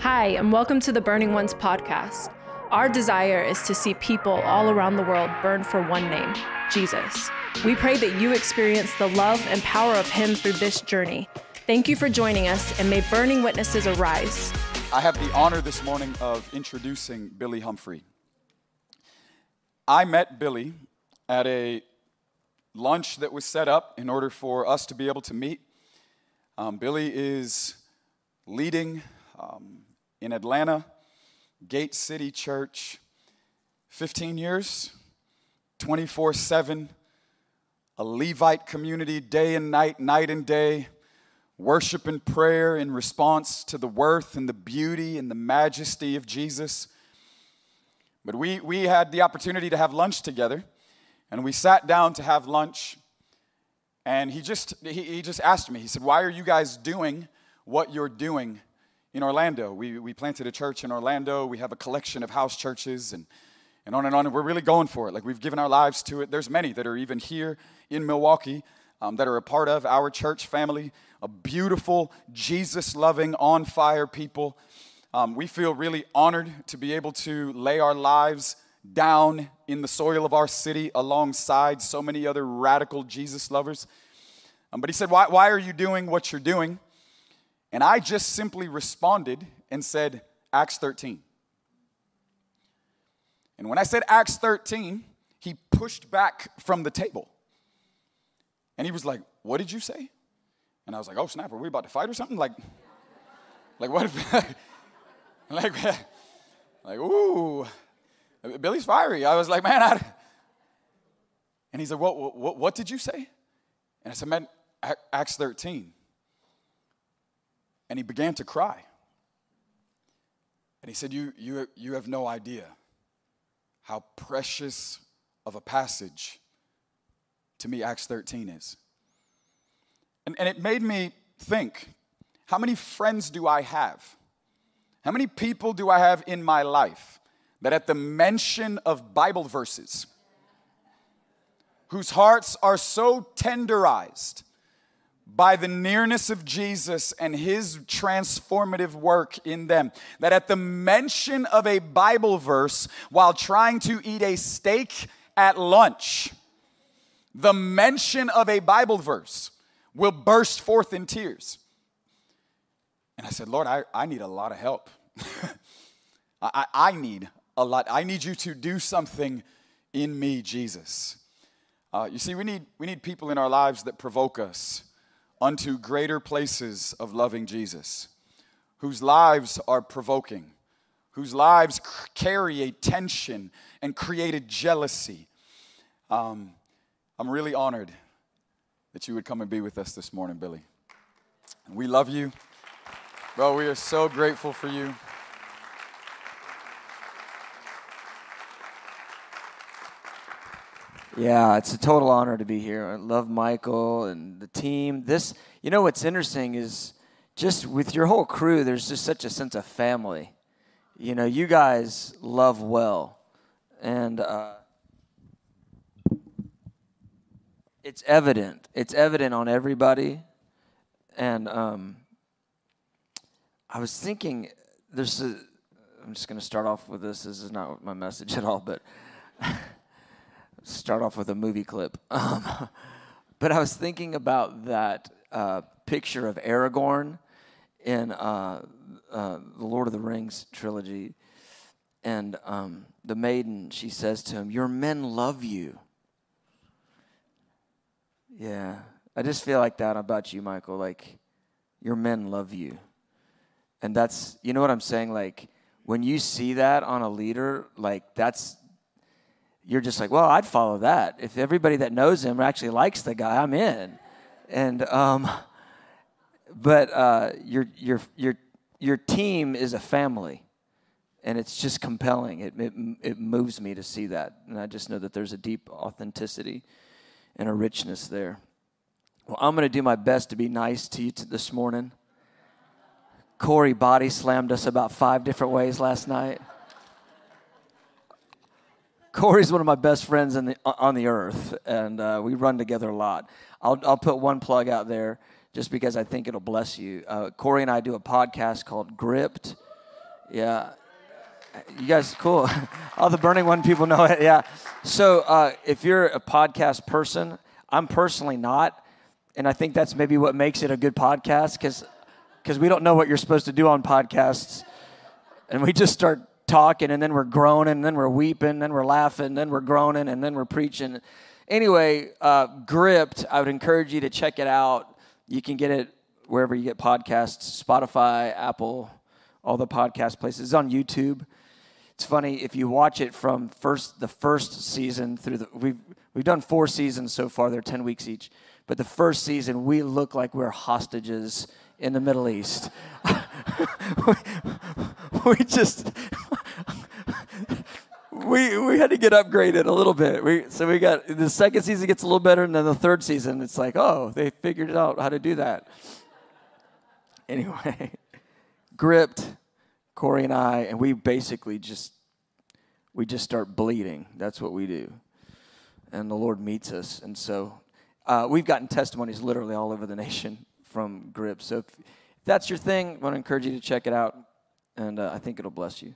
Hi, and welcome to the Burning Ones podcast. Our desire is to see people all around the world burn for one name Jesus. We pray that you experience the love and power of Him through this journey. Thank you for joining us, and may burning witnesses arise. I have the honor this morning of introducing Billy Humphrey. I met Billy at a lunch that was set up in order for us to be able to meet. Um, Billy is leading um, in Atlanta, Gate City Church, 15 years, 24 7, a Levite community, day and night, night and day, worship and prayer in response to the worth and the beauty and the majesty of Jesus. But we, we had the opportunity to have lunch together, and we sat down to have lunch. And he just, he, he just asked me, he said, Why are you guys doing what you're doing in Orlando. We, we planted a church in Orlando. We have a collection of house churches and, and on and on. And we're really going for it. Like we've given our lives to it. There's many that are even here in Milwaukee um, that are a part of our church family, a beautiful, Jesus loving, on fire people. Um, we feel really honored to be able to lay our lives down in the soil of our city alongside so many other radical Jesus lovers. Um, but he said, why, why are you doing what you're doing? And I just simply responded and said, Acts 13. And when I said Acts 13, he pushed back from the table. And he was like, What did you say? And I was like, Oh, snap, are we about to fight or something? Like, like what if, like, like, ooh, Billy's fiery. I was like, Man, I, and he said, what, what, what did you say? And I said, Man, Acts 13 and he began to cry. And he said, You, you, you have no idea how precious of a passage to me Acts 13 is. And, and it made me think how many friends do I have? How many people do I have in my life that at the mention of Bible verses, whose hearts are so tenderized by the nearness of Jesus and his transformative work in them. That at the mention of a Bible verse while trying to eat a steak at lunch, the mention of a Bible verse will burst forth in tears. And I said, Lord, I, I need a lot of help. I, I need a lot. I need you to do something in me, Jesus. Uh, you see, we need, we need people in our lives that provoke us unto greater places of loving Jesus, whose lives are provoking, whose lives carry a tension and create a jealousy. Um, I'm really honored that you would come and be with us this morning, Billy. we love you. Bro, we are so grateful for you. Yeah, it's a total honor to be here. I love Michael and the team. This, you know, what's interesting is just with your whole crew, there's just such a sense of family. You know, you guys love well, and uh, it's evident. It's evident on everybody. And um, I was thinking, there's a. I'm just going to start off with this. This is not my message at all, but. start off with a movie clip. Um, but I was thinking about that uh, picture of Aragorn in uh, uh, the Lord of the Rings trilogy. And um, the maiden, she says to him, Your men love you. Yeah, I just feel like that about you, Michael. Like, your men love you. And that's, you know what I'm saying? Like, when you see that on a leader, like, that's you're just like, well, I'd follow that. If everybody that knows him actually likes the guy, I'm in. And um, but uh, your your your your team is a family, and it's just compelling. It, it it moves me to see that, and I just know that there's a deep authenticity and a richness there. Well, I'm going to do my best to be nice to you this morning. Corey body slammed us about five different ways last night. Corey's one of my best friends the, on the earth, and uh, we run together a lot. I'll, I'll put one plug out there just because I think it'll bless you. Uh, Corey and I do a podcast called Gripped. Yeah. You guys, cool. All the Burning One people know it. Yeah. So uh, if you're a podcast person, I'm personally not. And I think that's maybe what makes it a good podcast because because we don't know what you're supposed to do on podcasts. And we just start talking and then we're groaning and then we're weeping and then we're laughing and then we're groaning and then we're preaching. Anyway, uh, Gripped, I would encourage you to check it out. You can get it wherever you get podcasts Spotify, Apple, all the podcast places. It's on YouTube. It's funny if you watch it from first the first season through the we've we've done four seasons so far. They're ten weeks each, but the first season we look like we're hostages in the Middle East. we just we we had to get upgraded a little bit. We so we got the second season gets a little better, and then the third season it's like oh they figured out how to do that. Anyway, gripped Corey and I, and we basically just we just start bleeding. That's what we do, and the Lord meets us, and so uh, we've gotten testimonies literally all over the nation from Grip. So if, that's your thing, I want to encourage you to check it out, and uh, I think it'll bless you.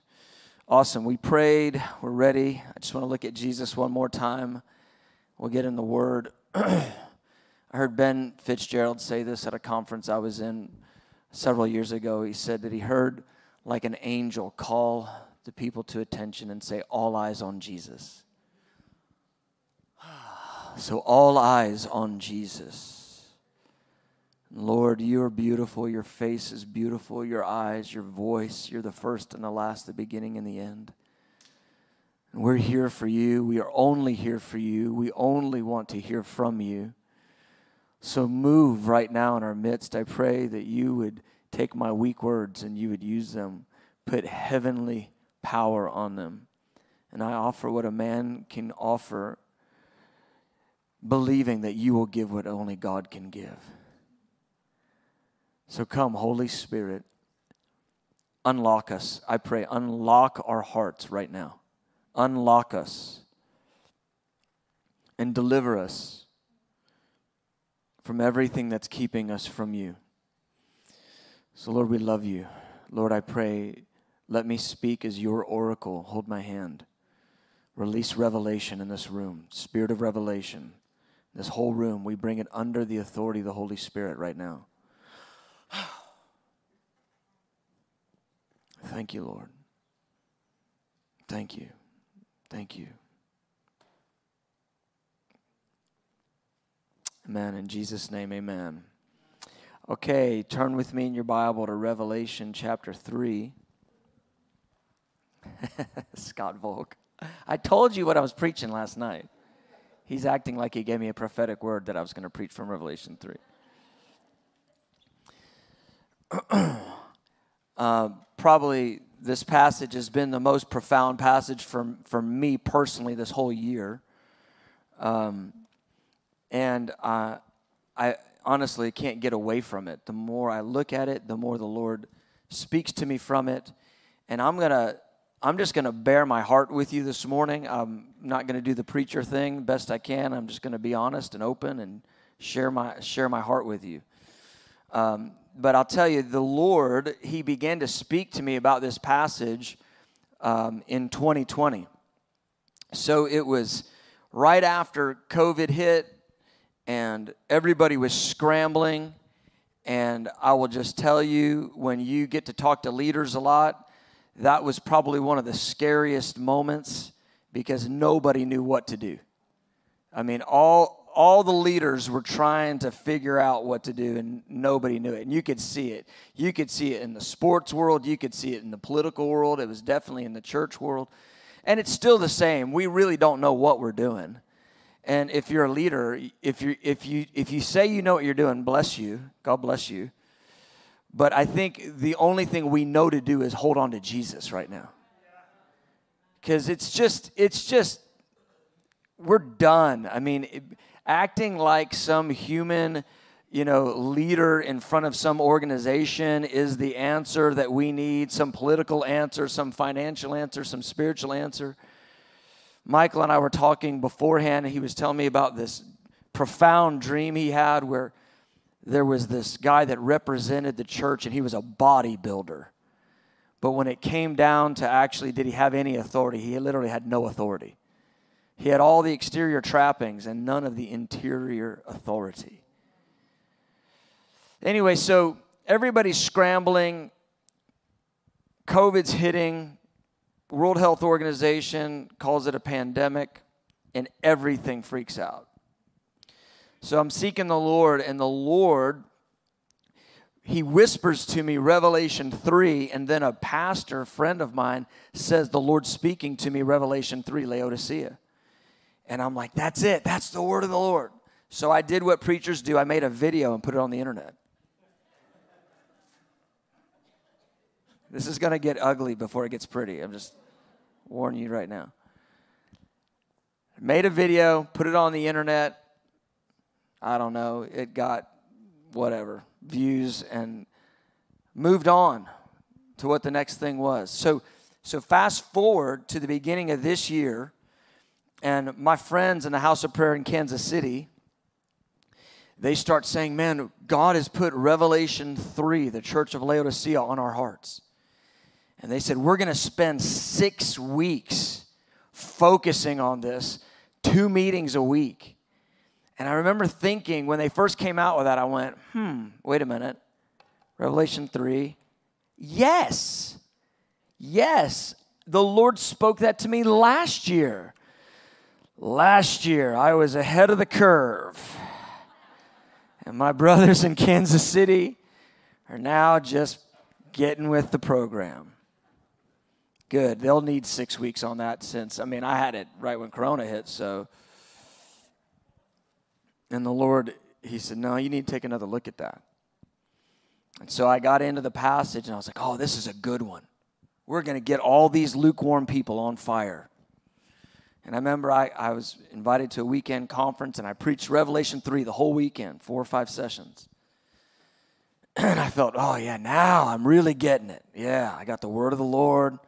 Awesome. We prayed. We're ready. I just want to look at Jesus one more time. We'll get in the Word. I heard Ben Fitzgerald say this at a conference I was in several years ago. He said that he heard like an angel call the people to attention and say, All eyes on Jesus. So, all eyes on Jesus. Lord, you are beautiful. Your face is beautiful. Your eyes, your voice, you're the first and the last, the beginning and the end. And we're here for you. We are only here for you. We only want to hear from you. So move right now in our midst. I pray that you would take my weak words and you would use them, put heavenly power on them. And I offer what a man can offer, believing that you will give what only God can give. So come, Holy Spirit, unlock us. I pray, unlock our hearts right now. Unlock us and deliver us from everything that's keeping us from you. So, Lord, we love you. Lord, I pray, let me speak as your oracle. Hold my hand. Release revelation in this room, spirit of revelation. This whole room, we bring it under the authority of the Holy Spirit right now. Thank you, Lord. Thank you. Thank you. Amen. In Jesus' name, amen. Okay, turn with me in your Bible to Revelation chapter 3. Scott Volk. I told you what I was preaching last night. He's acting like he gave me a prophetic word that I was going to preach from Revelation 3. uh, probably this passage has been the most profound passage for, for me personally this whole year. Um, and uh, I honestly can't get away from it. The more I look at it, the more the Lord speaks to me from it. And I'm going to. I'm just going to bare my heart with you this morning. I'm not going to do the preacher thing best I can. I'm just going to be honest and open and share my share my heart with you. Um, but I'll tell you, the Lord, He began to speak to me about this passage um, in 2020. So it was right after COVID hit, and everybody was scrambling. And I will just tell you, when you get to talk to leaders a lot, that was probably one of the scariest moments because nobody knew what to do. I mean, all all the leaders were trying to figure out what to do and nobody knew it. And you could see it. You could see it in the sports world. You could see it in the political world. It was definitely in the church world. And it's still the same. We really don't know what we're doing. And if you're a leader if you if you if you say you know what you're doing bless you. God bless you. But i think the only thing we know to do is hold on to jesus right now. Because it's just it's just we're done. I mean it, acting like some human you know, leader in front of some organization is the answer that we need, some political answer, some financial answer, some spiritual answer. Michael and I were talking beforehand, and he was telling me about this profound dream he had where there was this guy that represented the church, and he was a bodybuilder. But when it came down to actually, did he have any authority? He literally had no authority. He had all the exterior trappings and none of the interior authority. Anyway, so everybody's scrambling. COVID's hitting. World Health Organization calls it a pandemic, and everything freaks out. So I'm seeking the Lord, and the Lord, He whispers to me Revelation 3, and then a pastor friend of mine says, The Lord speaking to me, Revelation 3, Laodicea. And I'm like, That's it. That's the word of the Lord. So I did what preachers do I made a video and put it on the internet. This is going to get ugly before it gets pretty. I'm just warning you right now. Made a video, put it on the internet. I don't know. It got whatever views and moved on to what the next thing was. So, so fast forward to the beginning of this year, and my friends in the House of Prayer in Kansas City, they start saying, "Man, God has put Revelation three, the Church of Laodicea, on our hearts." And they said, We're going to spend six weeks focusing on this, two meetings a week. And I remember thinking when they first came out with that, I went, hmm, wait a minute. Revelation 3. Yes. Yes. The Lord spoke that to me last year. Last year, I was ahead of the curve. And my brothers in Kansas City are now just getting with the program. Good. They'll need six weeks on that since, I mean, I had it right when Corona hit, so. And the Lord, He said, No, you need to take another look at that. And so I got into the passage and I was like, Oh, this is a good one. We're going to get all these lukewarm people on fire. And I remember I, I was invited to a weekend conference and I preached Revelation 3 the whole weekend, four or five sessions. And I felt, oh, yeah, now I'm really getting it. Yeah, I got the word of the Lord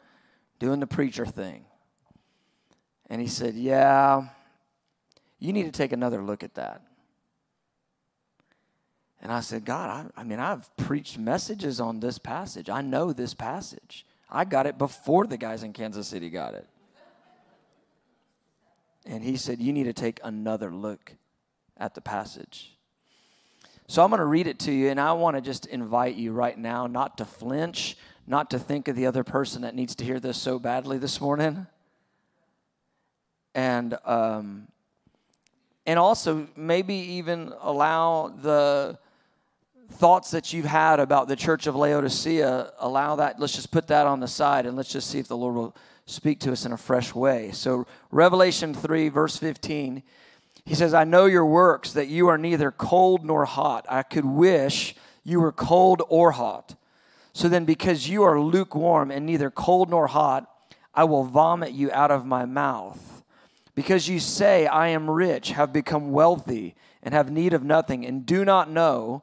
doing the preacher thing. And he said, Yeah, you need to take another look at that. And I said, God, I, I, mean, I've preached messages on this passage. I know this passage. I got it before the guys in Kansas City got it. And he said, You need to take another look at the passage. So I'm going to read it to you, and I want to just invite you right now not to flinch, not to think of the other person that needs to hear this so badly this morning. And um, and also maybe even allow the thoughts that you've had about the church of Laodicea, allow that, let's just put that on the side and let's just see if the Lord will speak to us in a fresh way. So, Revelation 3, verse 15, he says, I know your works, that you are neither cold nor hot. I could wish you were cold or hot. So then, because you are lukewarm and neither cold nor hot, I will vomit you out of my mouth. Because you say, I am rich, have become wealthy, and have need of nothing, and do not know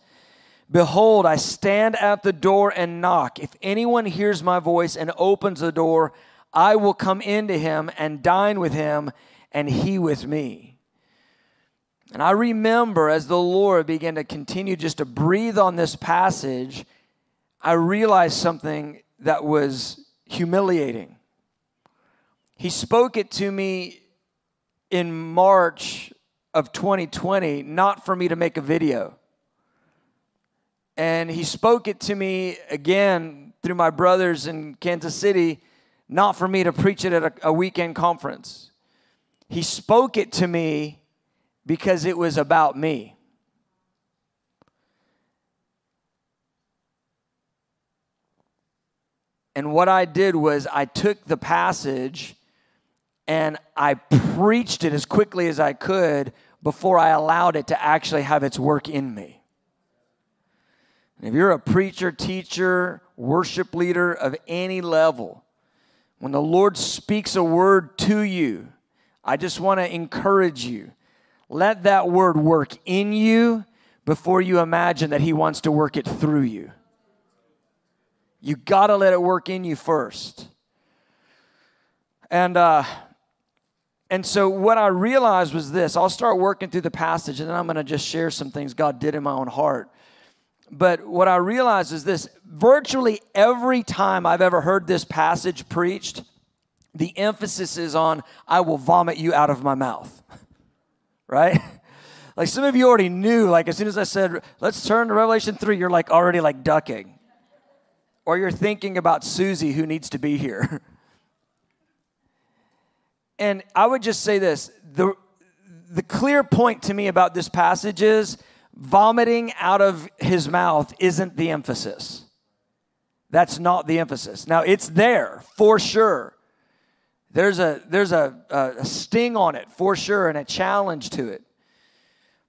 Behold, I stand at the door and knock. If anyone hears my voice and opens the door, I will come into him and dine with him, and he with me. And I remember as the Lord began to continue just to breathe on this passage, I realized something that was humiliating. He spoke it to me in March of 2020, not for me to make a video. And he spoke it to me again through my brothers in Kansas City, not for me to preach it at a, a weekend conference. He spoke it to me because it was about me. And what I did was I took the passage and I preached it as quickly as I could before I allowed it to actually have its work in me. And if you're a preacher, teacher, worship leader of any level, when the Lord speaks a word to you, I just want to encourage you. Let that word work in you before you imagine that He wants to work it through you. You got to let it work in you first. And, uh, and so what I realized was this I'll start working through the passage and then I'm going to just share some things God did in my own heart. But what I realize is this virtually every time I've ever heard this passage preached, the emphasis is on, I will vomit you out of my mouth. right? Like some of you already knew, like as soon as I said, let's turn to Revelation 3, you're like already like ducking. Or you're thinking about Susie who needs to be here. and I would just say this the, the clear point to me about this passage is vomiting out of his mouth isn't the emphasis. That's not the emphasis. Now, it's there for sure. There's a, there's a, a sting on it for sure and a challenge to it.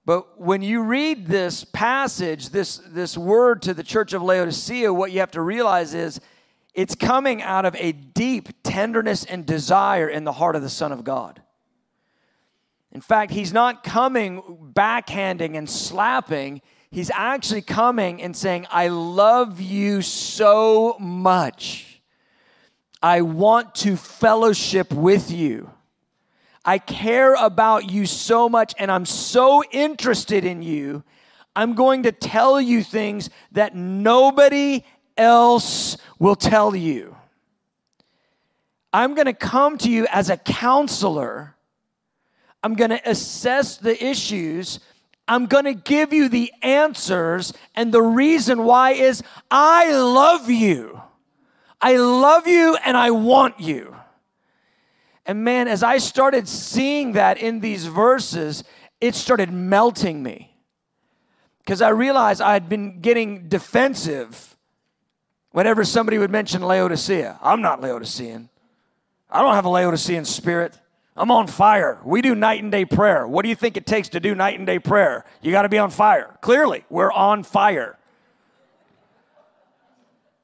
But when you read this passage, this, this word to the church of Laodicea, what you have to realize is it's coming out of a deep tenderness and desire in the heart of the Son of God. In fact, he's not coming backhanding and slapping. He's actually coming and saying, I love you so much. I want to fellowship with you. I care about you so much and I'm so interested in you. I'm going to tell you things that nobody else will tell you. I'm going to come to you as a counselor. I'm going to assess the issues. I'm going to give you the answers. And the reason why is I love you. I love you and I want you. And man, as I started seeing that in these verses, it started melting me. Because I realized I had been getting defensive whenever somebody would mention Laodicea. I'm not Laodicean. I don't have a Laodicean spirit. I'm on fire. We do night and day prayer. What do you think it takes to do night and day prayer? You got to be on fire. Clearly, we're on fire.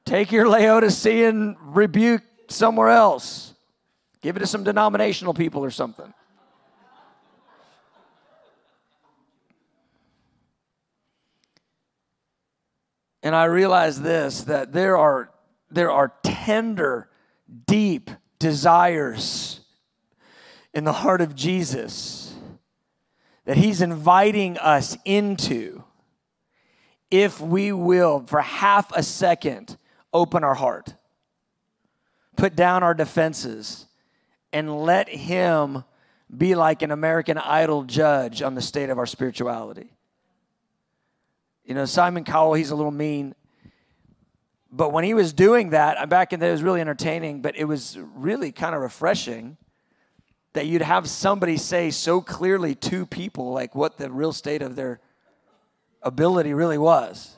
Take your Laodicean rebuke somewhere else. Give it to some denominational people or something. And I realize this that there are there are tender, deep desires in the heart of Jesus that he's inviting us into if we will for half a second open our heart put down our defenses and let Him be like an American Idol judge on the state of our spirituality. You know, Simon Cowell, he's a little mean. But when he was doing that, back in there, it was really entertaining, but it was really kind of refreshing that you'd have somebody say so clearly to people like what the real state of their ability really was.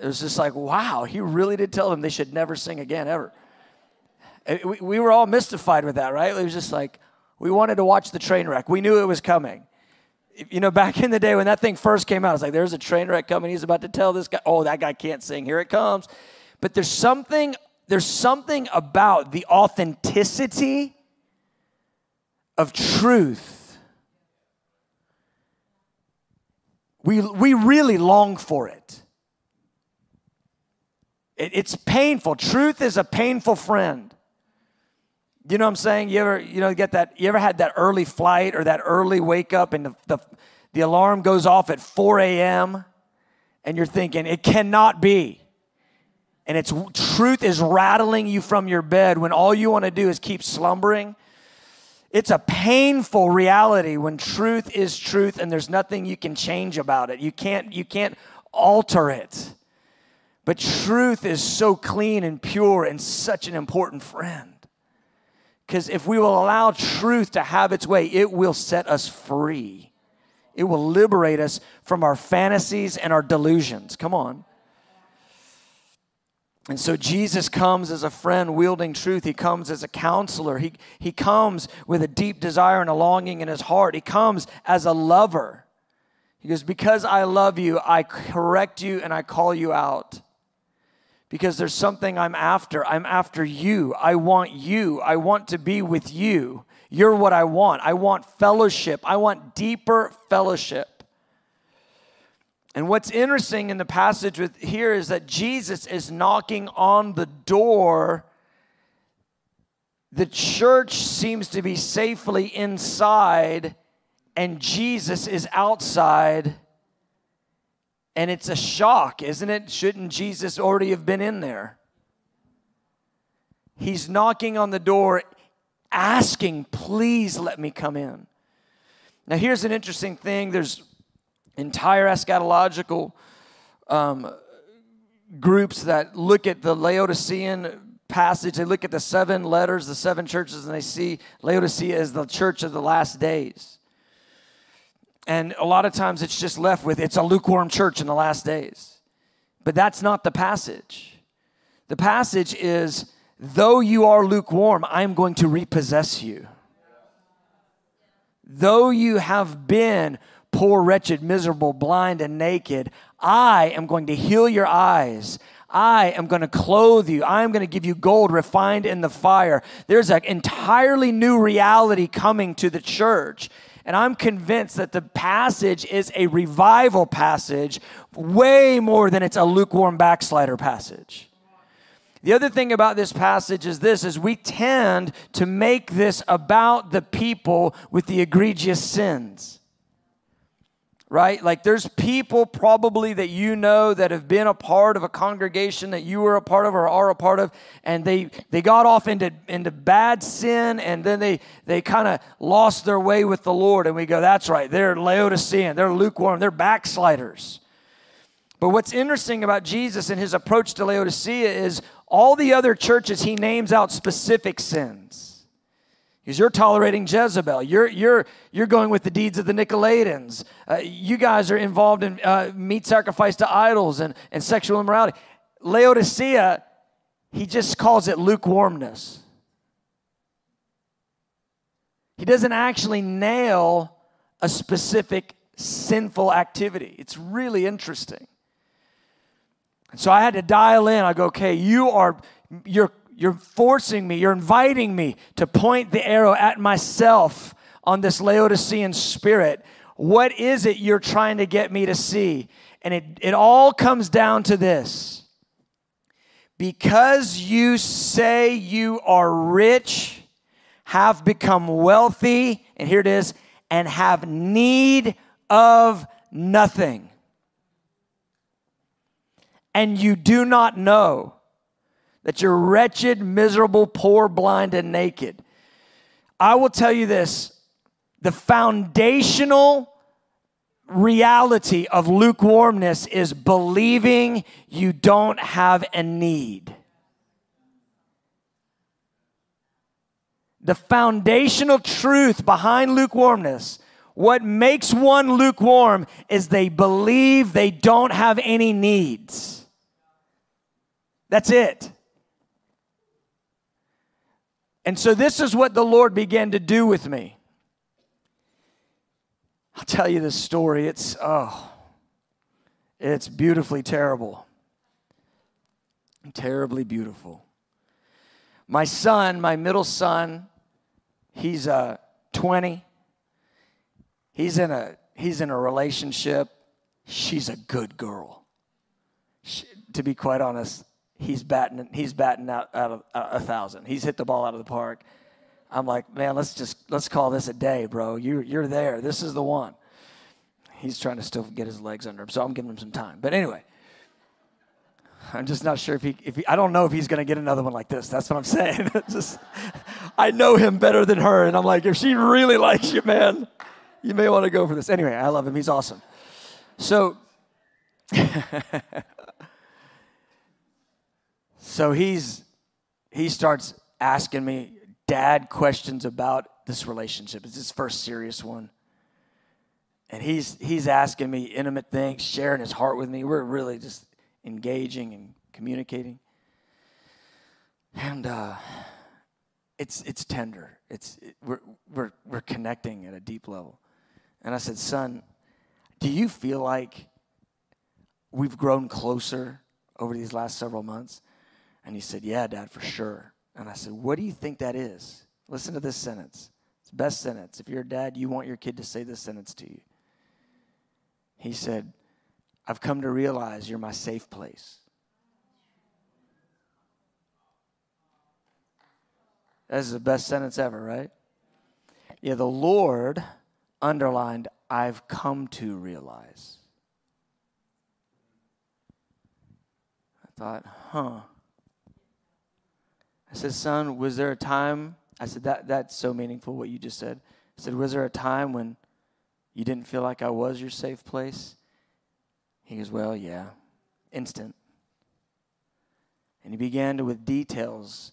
It was just like, wow, he really did tell them they should never sing again, ever. We, we were all mystified with that, right? It was just like, we wanted to watch the train wreck. We knew it was coming. You know, back in the day when that thing first came out, it's like, there's a train wreck coming. He's about to tell this guy, oh, that guy can't sing. Here it comes. But there's something, there's something about the authenticity of truth. We, we really long for it. it. It's painful. Truth is a painful friend. You know what I'm saying? You ever, you know, get that, you ever had that early flight or that early wake up and the, the, the alarm goes off at 4 a.m. and you're thinking, it cannot be. And it's truth is rattling you from your bed when all you want to do is keep slumbering. It's a painful reality when truth is truth and there's nothing you can change about it. You can't, you can't alter it. But truth is so clean and pure and such an important friend. Because if we will allow truth to have its way, it will set us free. It will liberate us from our fantasies and our delusions. Come on. And so Jesus comes as a friend wielding truth. He comes as a counselor. He, he comes with a deep desire and a longing in his heart. He comes as a lover. He goes, Because I love you, I correct you and I call you out. because there's something I'm after. I'm after you. I want you. I want to be with you. You're what I want. I want fellowship. I want deeper fellowship. And what's interesting in the passage with here is that Jesus is knocking on the door. The church seems to be safely inside, and Jesus is outside. And it's a shock, isn't it? Shouldn't Jesus already have been in there? He's knocking on the door asking, please let me come in. Now, here's an interesting thing there's entire eschatological um, groups that look at the Laodicean passage, they look at the seven letters, the seven churches, and they see Laodicea as the church of the last days. And a lot of times it's just left with it's a lukewarm church in the last days. But that's not the passage. The passage is Though you are lukewarm, I am going to repossess you. Though you have been poor, wretched, miserable, blind, and naked, I am going to heal your eyes. I am going to clothe you. I am going to give you gold refined in the fire. There's an entirely new reality coming to the church. And I'm convinced that the passage is a revival passage way more than it's a lukewarm backslider passage. The other thing about this passage is this is we tend to make this about the people with the egregious sins. Right? Like there's people probably that you know that have been a part of a congregation that you were a part of or are a part of and they they got off into into bad sin and then they they kind of lost their way with the Lord and we go that's right. They're Laodicean, they're lukewarm, they're backsliders. But what's interesting about Jesus and his approach to Laodicea is all the other churches, he names out specific sins. Because you're tolerating Jezebel. You're, you're, you're going with the deeds of the Nicolaitans. Uh, you guys are involved in uh, meat sacrifice to idols and, and sexual immorality. Laodicea, he just calls it lukewarmness. He doesn't actually nail a specific sinful activity. It's really interesting. And so I had to dial in. I go, okay, you are, you're, you're forcing me, you're inviting me to point the arrow at myself on this Laodicean spirit. What is it you're trying to get me to see? And it, it all comes down to this. Because you say you are rich, have become wealthy, and here it is, and have need of nothing and you do not know that you're wretched, miserable, poor, blind, and naked. I will tell you this the foundational reality of lukewarmness is believing you don't have a need. The foundational truth behind lukewarmness, what makes one lukewarm, is they believe they don't have any needs. That's it. And so, this is what the Lord began to do with me. I'll tell you this story. It's, oh, it's beautifully terrible. Terribly beautiful. My son, my middle son, he's uh, 20. He's in a he's in a relationship. She's a good girl. She, to be quite honest, he's batting he's batting out, out of uh, a thousand. He's hit the ball out of the park. I'm like, man, let's just let's call this a day, bro. You you're there. This is the one. He's trying to still get his legs under him, so I'm giving him some time. But anyway, I'm just not sure if he if he, I don't know if he's to get another one like this. That's what I'm saying. just I know him better than her, and I'm like, if she really likes you, man, you may want to go for this. Anyway, I love him. He's awesome. So. So he's he starts asking me dad questions about this relationship. It's his first serious one. And he's he's asking me intimate things, sharing his heart with me. We're really just engaging and communicating. And uh, it's it's tender. It's it, we're we're we're connecting at a deep level. And I said, "Son, do you feel like we've grown closer over these last several months? And he said, Yeah, Dad, for sure. And I said, What do you think that is? Listen to this sentence. It's the best sentence. If you're a dad, you want your kid to say this sentence to you. He said, I've come to realize you're my safe place. That's the best sentence ever, right? Yeah, the Lord underlined, I've come to realize. I thought, huh. I said, son, was there a time? I said, that, that's so meaningful what you just said. I said, was there a time when you didn't feel like I was your safe place? He goes, well, yeah, instant. And he began to, with details,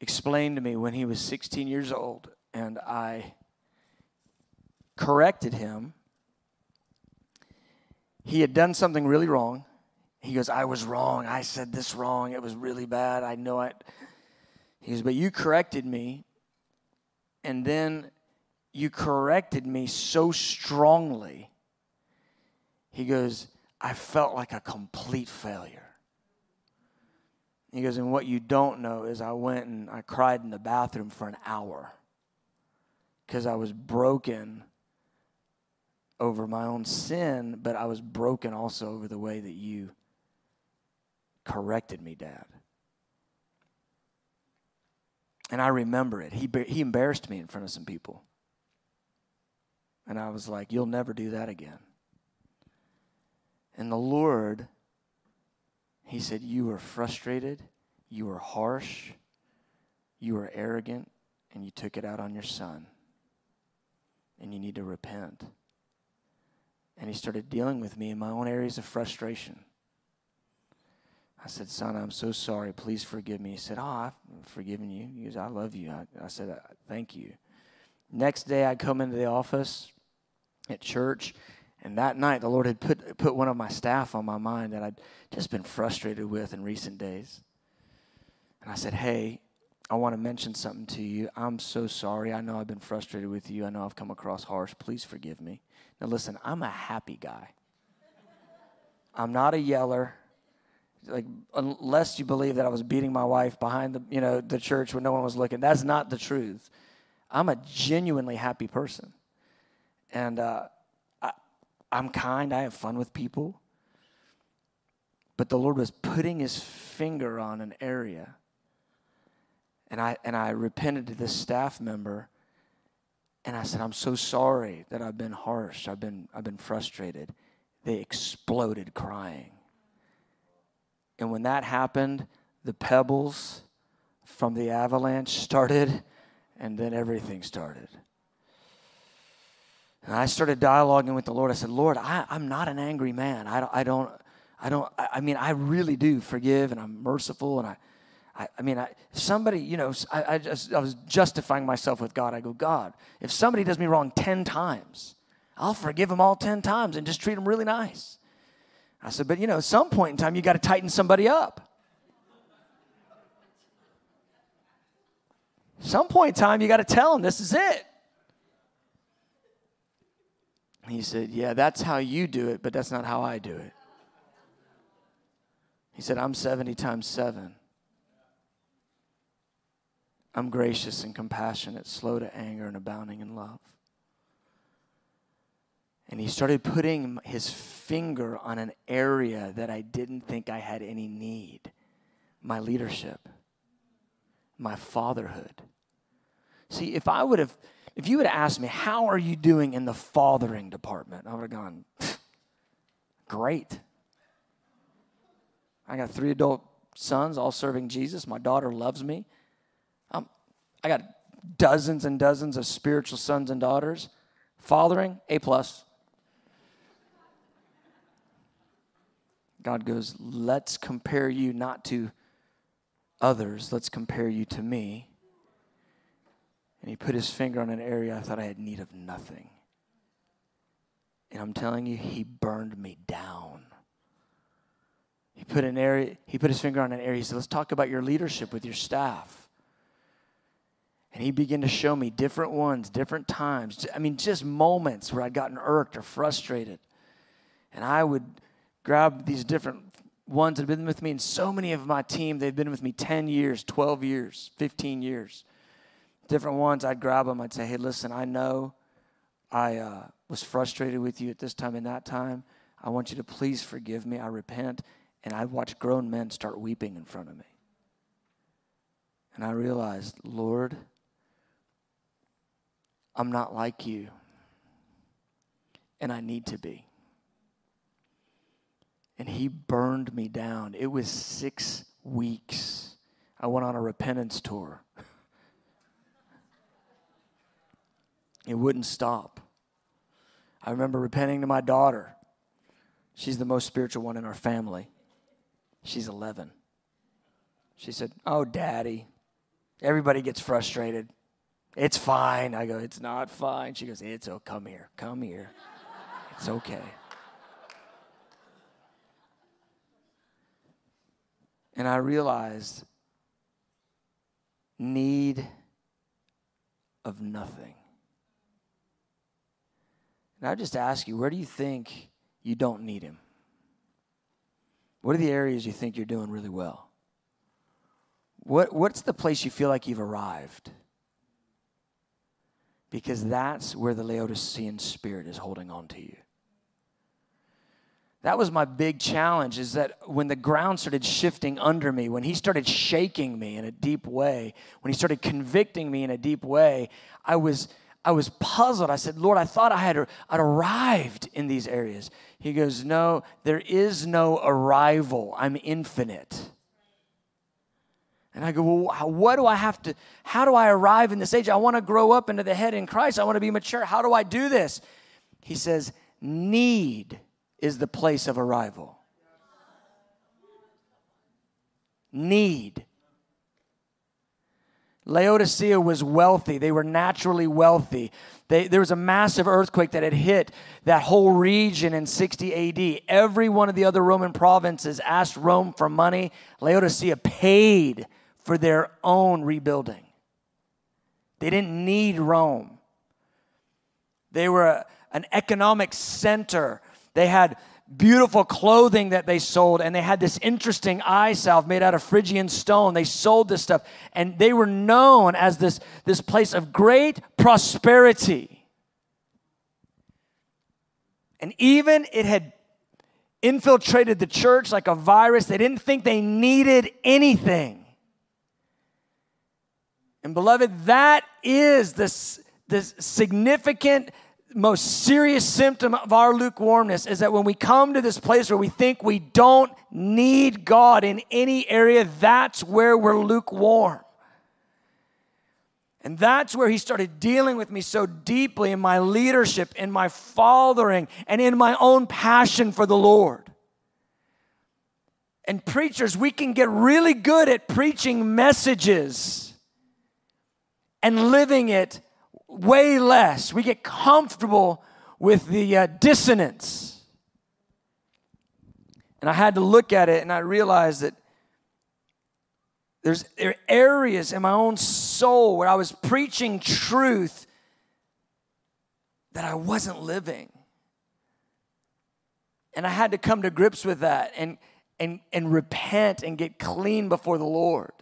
explain to me when he was 16 years old, and I corrected him. He had done something really wrong. He goes, I was wrong. I said this wrong. It was really bad. I know it. He goes, But you corrected me. And then you corrected me so strongly. He goes, I felt like a complete failure. He goes, And what you don't know is I went and I cried in the bathroom for an hour because I was broken over my own sin, but I was broken also over the way that you corrected me, Dad. And I remember it. He, he embarrassed me in front of some people. And I was like, You'll never do that again. And the Lord, He said, You were frustrated, you were harsh, you were arrogant, and you took it out on your son. And you need to repent. And He started dealing with me in my own areas of frustration. I said, Son, I'm so sorry. Please forgive me. He said, Oh, I've forgiven you. He goes, I love you. I, I said, Thank you. Next day, I come into the office at church, and that night, the Lord had put, put one of my staff on my mind that I'd just been frustrated with in recent days. And I said, Hey, I want to mention something to you. I'm so sorry. I know I've been frustrated with you. I know I've come across harsh. Please forgive me. Now, listen, I'm a happy guy. I'm not a yeller like unless you believe that I was beating my wife behind the you know the church when no one was looking. That's not the truth. I'm a genuinely happy person, and uh, I, I'm kind. I have fun with people. But the Lord was putting His finger on an area, and I and I repented to this staff member, and I said, "I'm so sorry that I've been harsh. I've been I've been frustrated." They exploded crying and when that happened, the pebbles from the avalanche started, and then everything started. And I started dialoguing with the Lord. I said, Lord, I, am not an angry man. I don't, I don't, I don't, I mean, I really do forgive and I'm merciful. And I, I, I mean, I, somebody, you know, I, I, just, I was justifying myself with God. I go, God, if somebody does me wrong 10 times, I'll forgive them all 10 times and just treat them really nice. I said, but you know, at some point in time, you got to tighten somebody up. Some point in time, you got to tell them this is it. He said, Yeah, that's how you do it, but that's not how I do it. He said, I'm 70 times 7. I'm gracious and compassionate, slow to anger, and abounding in love. And he started putting his finger on an area that I didn't think I had any need my leadership, my fatherhood. See, if I would have, if you would have asked me, how are you doing in the fathering department? I would have gone, great. I got three adult sons all serving Jesus. My daughter loves me. Um, I got dozens and dozens of spiritual sons and daughters. Fathering, A plus. God goes, let's compare you not to others, let's compare you to me. And he put his finger on an area I thought I had need of nothing. And I'm telling you, he burned me down. He put an area, he put his finger on an area. He said, Let's talk about your leadership with your staff. And he began to show me different ones, different times. I mean, just moments where I'd gotten irked or frustrated. And I would grab these different ones that have been with me, and so many of my team, they've been with me 10 years, 12 years, 15 years. Different ones, I'd grab them, I'd say, hey, listen, I know I uh, was frustrated with you at this time and that time. I want you to please forgive me. I repent. And I watched grown men start weeping in front of me. And I realized, Lord, I'm not like you. And I need to be. And he burned me down. It was six weeks. I went on a repentance tour. it wouldn't stop. I remember repenting to my daughter. She's the most spiritual one in our family. She's 11. She said, Oh, daddy, everybody gets frustrated. It's fine. I go, It's not fine. She goes, It's oh, come here, come here. It's okay. And I realized need of nothing. And I just ask you, where do you think you don't need him? What are the areas you think you're doing really well? What, what's the place you feel like you've arrived? Because that's where the Laodicean spirit is holding on to you. That was my big challenge is that when the ground started shifting under me, when he started shaking me in a deep way, when he started convicting me in a deep way, I was I was puzzled. I said, Lord, I thought I had I'd arrived in these areas. He goes, No, there is no arrival. I'm infinite. And I go, Well, what do I have to, how do I arrive in this age? I want to grow up into the head in Christ. I want to be mature. How do I do this? He says, Need is the place of arrival. Need. Laodicea was wealthy. They were naturally wealthy. They, there was a massive earthquake that had hit that whole region in 60 AD. Every one of the other Roman provinces asked Rome for money. Laodicea paid for their own rebuilding. They didn't need Rome. They were a, an economic center. They had beautiful clothing that they sold, and they had this interesting eye salve made out of Phrygian stone. They sold this stuff, and they were known as this, this place of great prosperity. And even it had infiltrated the church like a virus, they didn't think they needed anything. And beloved, that is the, the significant most serious symptom of our lukewarmness is that when we come to this place where we think we don't need God in any area, that's where we're lukewarm. And that's where he started dealing with me so deeply in my leadership, in my fathering, and in my own passion for the Lord. And preachers, we can get really good at preaching messages and living it way less. We get comfortable with the uh, dissonance. And I had to look at it and I realized that there's there are areas in my own soul where I was preaching truth that I wasn't living. And I had to come to grips with that and and and repent and get clean before the Lord.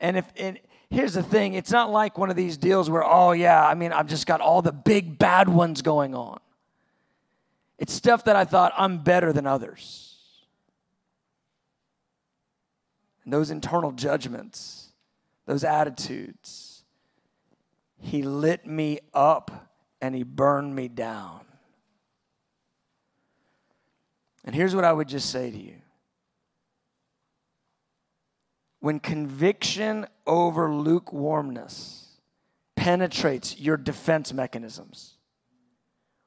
And if and here's the thing it's not like one of these deals where, oh, yeah, I mean, I've just got all the big bad ones going on. It's stuff that I thought I'm better than others. And those internal judgments, those attitudes, he lit me up and he burned me down. And here's what I would just say to you when conviction over lukewarmness penetrates your defense mechanisms,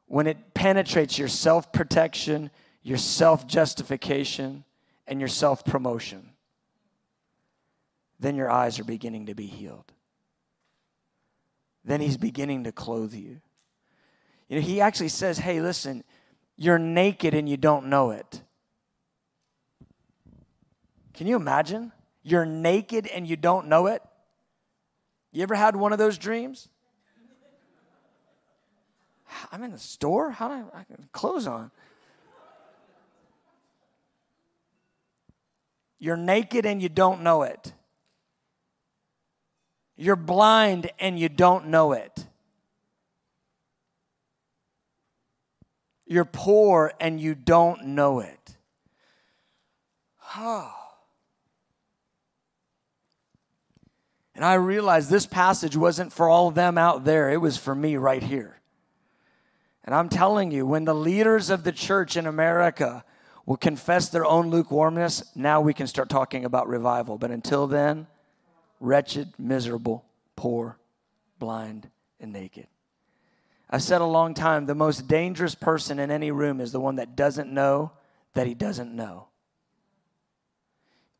when it penetrates your self protection, your self justification, and your self promotion, then your eyes are beginning to be healed. Then he's beginning to clothe you. You know, he actually says, hey, listen, you're naked and you don't know it. Can you imagine? You're naked and you don't know it. You ever had one of those dreams? I'm in the store. How do I, I clothes on? You're naked and you don't know it. You're blind and you don't know it. You're poor and you don't know it. Oh. And I realized this passage wasn't for all of them out there, it was for me right here. And I'm telling you, when the leaders of the church in America will confess their own lukewarmness, now we can start talking about revival. But until then, wretched, miserable, poor, blind, and naked. I've said a long time the most dangerous person in any room is the one that doesn't know that he doesn't know.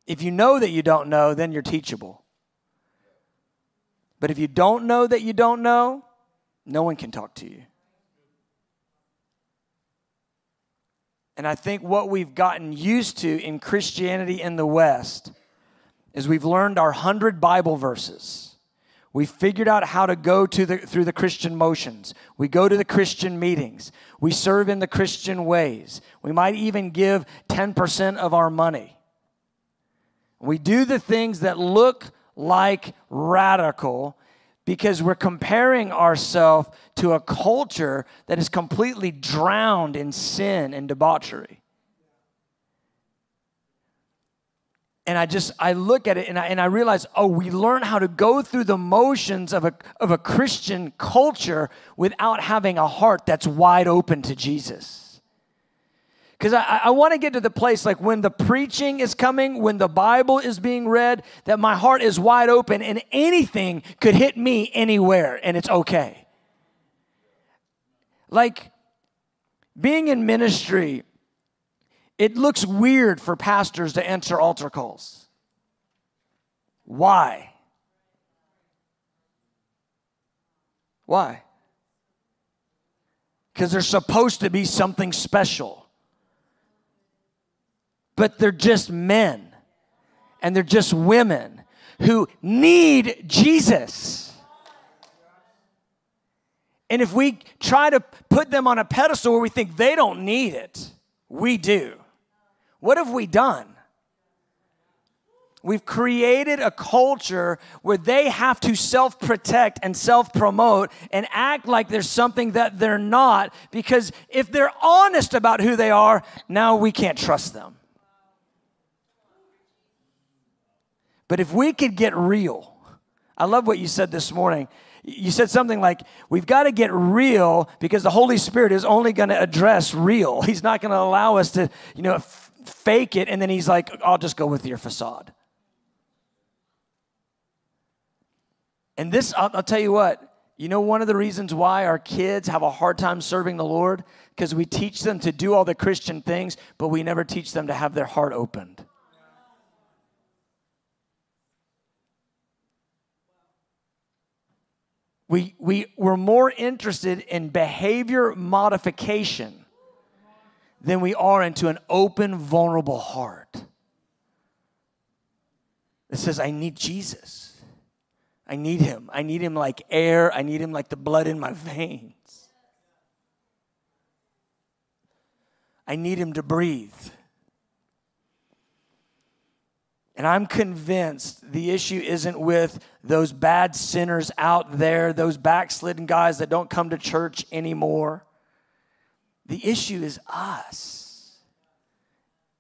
If you know that you don't know, then you're teachable. But if you don't know that you don't know, no one can talk to you. And I think what we've gotten used to in Christianity in the West is we've learned our 100 Bible verses. We figured out how to go to the, through the Christian motions. We go to the Christian meetings. We serve in the Christian ways. We might even give 10% of our money. We do the things that look like radical because we're comparing ourselves to a culture that is completely drowned in sin and debauchery. and I just I look at it and I, and I realize oh we learn how to go through the motions of a of a Christian culture without having a heart that's wide open to Jesus. Because I, I want to get to the place like when the preaching is coming, when the Bible is being read, that my heart is wide open and anything could hit me anywhere and it's okay. Like being in ministry, it looks weird for pastors to answer altar calls. Why? Why? Because they're supposed to be something special. But they're just men and they're just women who need Jesus. And if we try to put them on a pedestal where we think they don't need it, we do. What have we done? We've created a culture where they have to self protect and self promote and act like there's something that they're not because if they're honest about who they are, now we can't trust them. But if we could get real, I love what you said this morning. You said something like, We've got to get real because the Holy Spirit is only going to address real. He's not going to allow us to, you know, fake it, and then he's like, I'll just go with your facade. And this, I'll, I'll tell you what, you know, one of the reasons why our kids have a hard time serving the Lord? Because we teach them to do all the Christian things, but we never teach them to have their heart opened. We, we, we're more interested in behavior modification than we are into an open, vulnerable heart that says, I need Jesus. I need him. I need him like air. I need him like the blood in my veins. I need him to breathe. And I'm convinced the issue isn't with those bad sinners out there, those backslidden guys that don't come to church anymore. The issue is us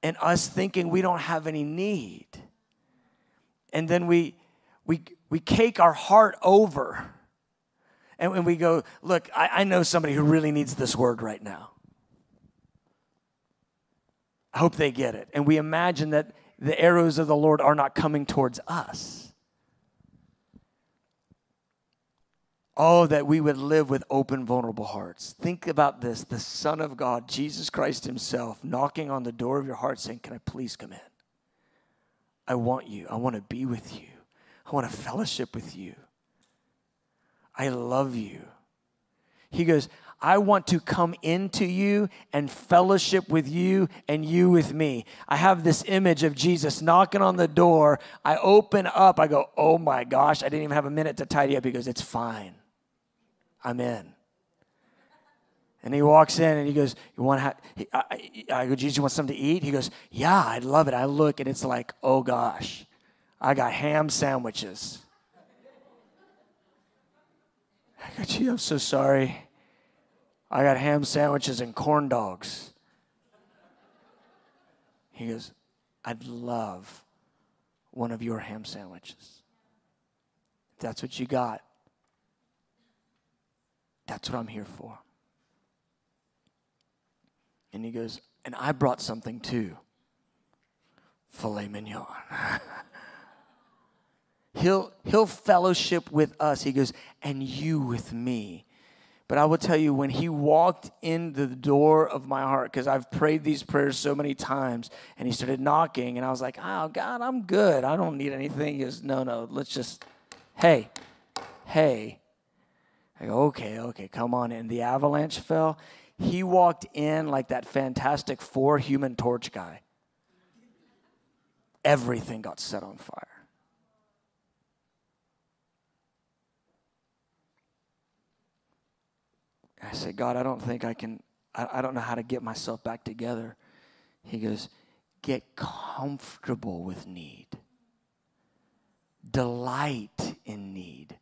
and us thinking we don't have any need. And then we, we, we cake our heart over and, and we go, Look, I, I know somebody who really needs this word right now. I hope they get it. And we imagine that the arrows of the Lord are not coming towards us. Oh, that we would live with open, vulnerable hearts. Think about this the Son of God, Jesus Christ Himself, knocking on the door of your heart saying, Can I please come in? I want you. I want to be with you. I want to fellowship with you. I love you. He goes, I want to come into you and fellowship with you and you with me. I have this image of Jesus knocking on the door. I open up. I go, Oh my gosh, I didn't even have a minute to tidy up. He goes, It's fine. I'm in. And he walks in and he goes, "You want? Ha-? He, I, I go, Jesus, you want something to eat?" He goes, "Yeah, I'd love it." I look and it's like, "Oh gosh, I got ham sandwiches." I go, "Gee, I'm so sorry. I got ham sandwiches and corn dogs." He goes, "I'd love one of your ham sandwiches. If that's what you got, that's what I'm here for." And he goes, And I brought something too filet mignon. he'll, he'll fellowship with us. He goes, And you with me. But I will tell you, when he walked in the door of my heart, because I've prayed these prayers so many times, and he started knocking, and I was like, Oh, God, I'm good. I don't need anything. He goes, No, no, let's just, hey, hey. I go, Okay, okay, come on in. The avalanche fell he walked in like that fantastic four human torch guy. Everything got set on fire. I said, God, I don't think I can, I, I don't know how to get myself back together. He goes, Get comfortable with need, delight in need.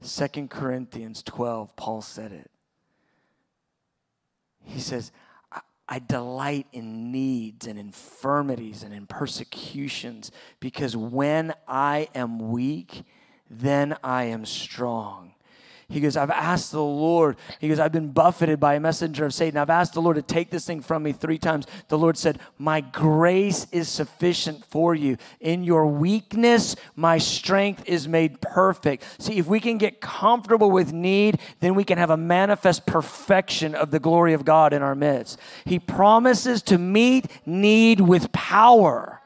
Second Corinthians 12, Paul said it. He says, I, I delight in needs and infirmities and in persecutions because when I am weak, then I am strong. He goes, I've asked the Lord. He goes, I've been buffeted by a messenger of Satan. I've asked the Lord to take this thing from me three times. The Lord said, My grace is sufficient for you. In your weakness, my strength is made perfect. See, if we can get comfortable with need, then we can have a manifest perfection of the glory of God in our midst. He promises to meet need with power,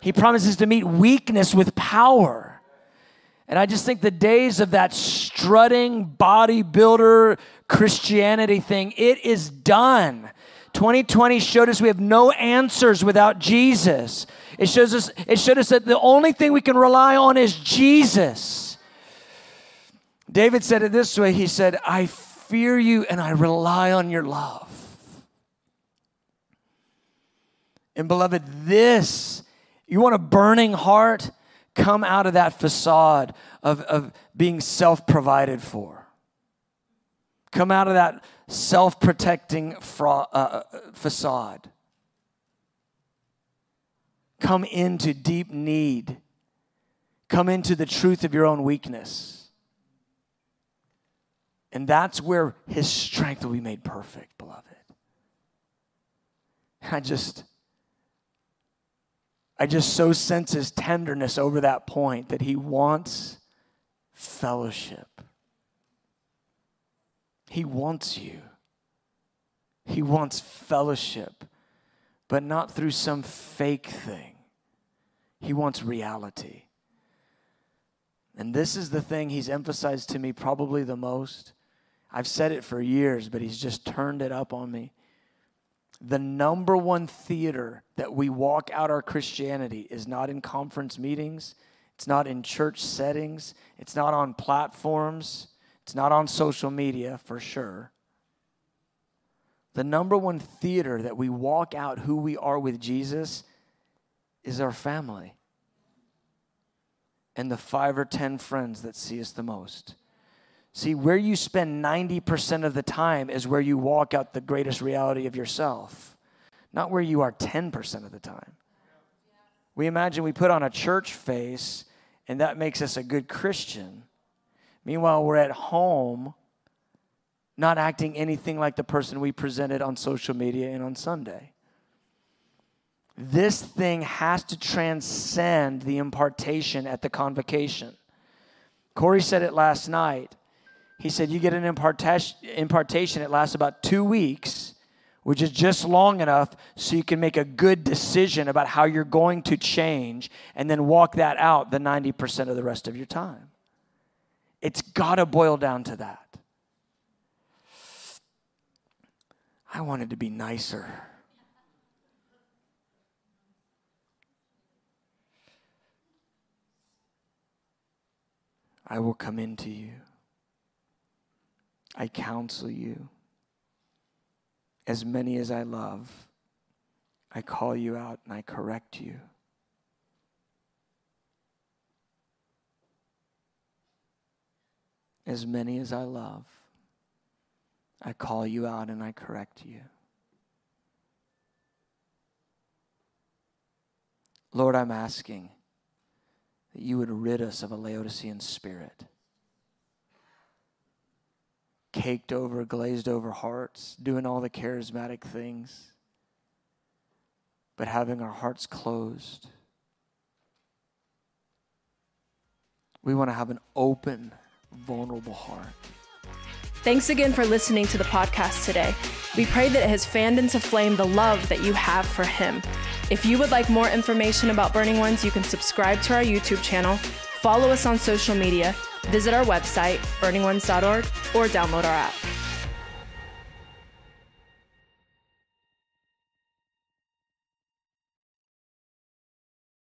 He promises to meet weakness with power. And I just think the days of that strutting bodybuilder Christianity thing, it is done. 2020 showed us we have no answers without Jesus. It shows us it showed us that the only thing we can rely on is Jesus. David said it this way. He said, "I fear you and I rely on your love." And beloved, this you want a burning heart? Come out of that facade of, of being self provided for. Come out of that self protecting fra- uh, uh, facade. Come into deep need. Come into the truth of your own weakness. And that's where his strength will be made perfect, beloved. I just I just so sense his tenderness over that point that he wants fellowship. He wants you. He wants fellowship, but not through some fake thing. He wants reality. And this is the thing he's emphasized to me probably the most. I've said it for years, but he's just turned it up on me the number one theater that we walk out our Christianity is not in conference meetings, it's not in church settings, it's not on platforms, it's not on social media for sure. The number one theater that we walk out who we are with Jesus is our family and the five or ten friends that see us the most. See, where you spend 90% of the time is where you walk out the greatest reality of yourself, not where you are 10% of the time. We imagine we put on a church face and that makes us a good Christian. Meanwhile, we're at home not acting anything like the person we presented on social media and on Sunday. This thing has to transcend the impartation at the convocation. Corey said it last night. He said, You get an impartation, it lasts about two weeks, which is just long enough so you can make a good decision about how you're going to change and then walk that out the 90% of the rest of your time. It's got to boil down to that. I wanted to be nicer. I will come into you. I counsel you. As many as I love, I call you out and I correct you. As many as I love, I call you out and I correct you. Lord, I'm asking that you would rid us of a Laodicean spirit. Caked over, glazed over hearts, doing all the charismatic things, but having our hearts closed. We want to have an open, vulnerable heart. Thanks again for listening to the podcast today. We pray that it has fanned into flame the love that you have for Him. If you would like more information about Burning Ones, you can subscribe to our YouTube channel, follow us on social media, visit our website, burningones.org, or download our app.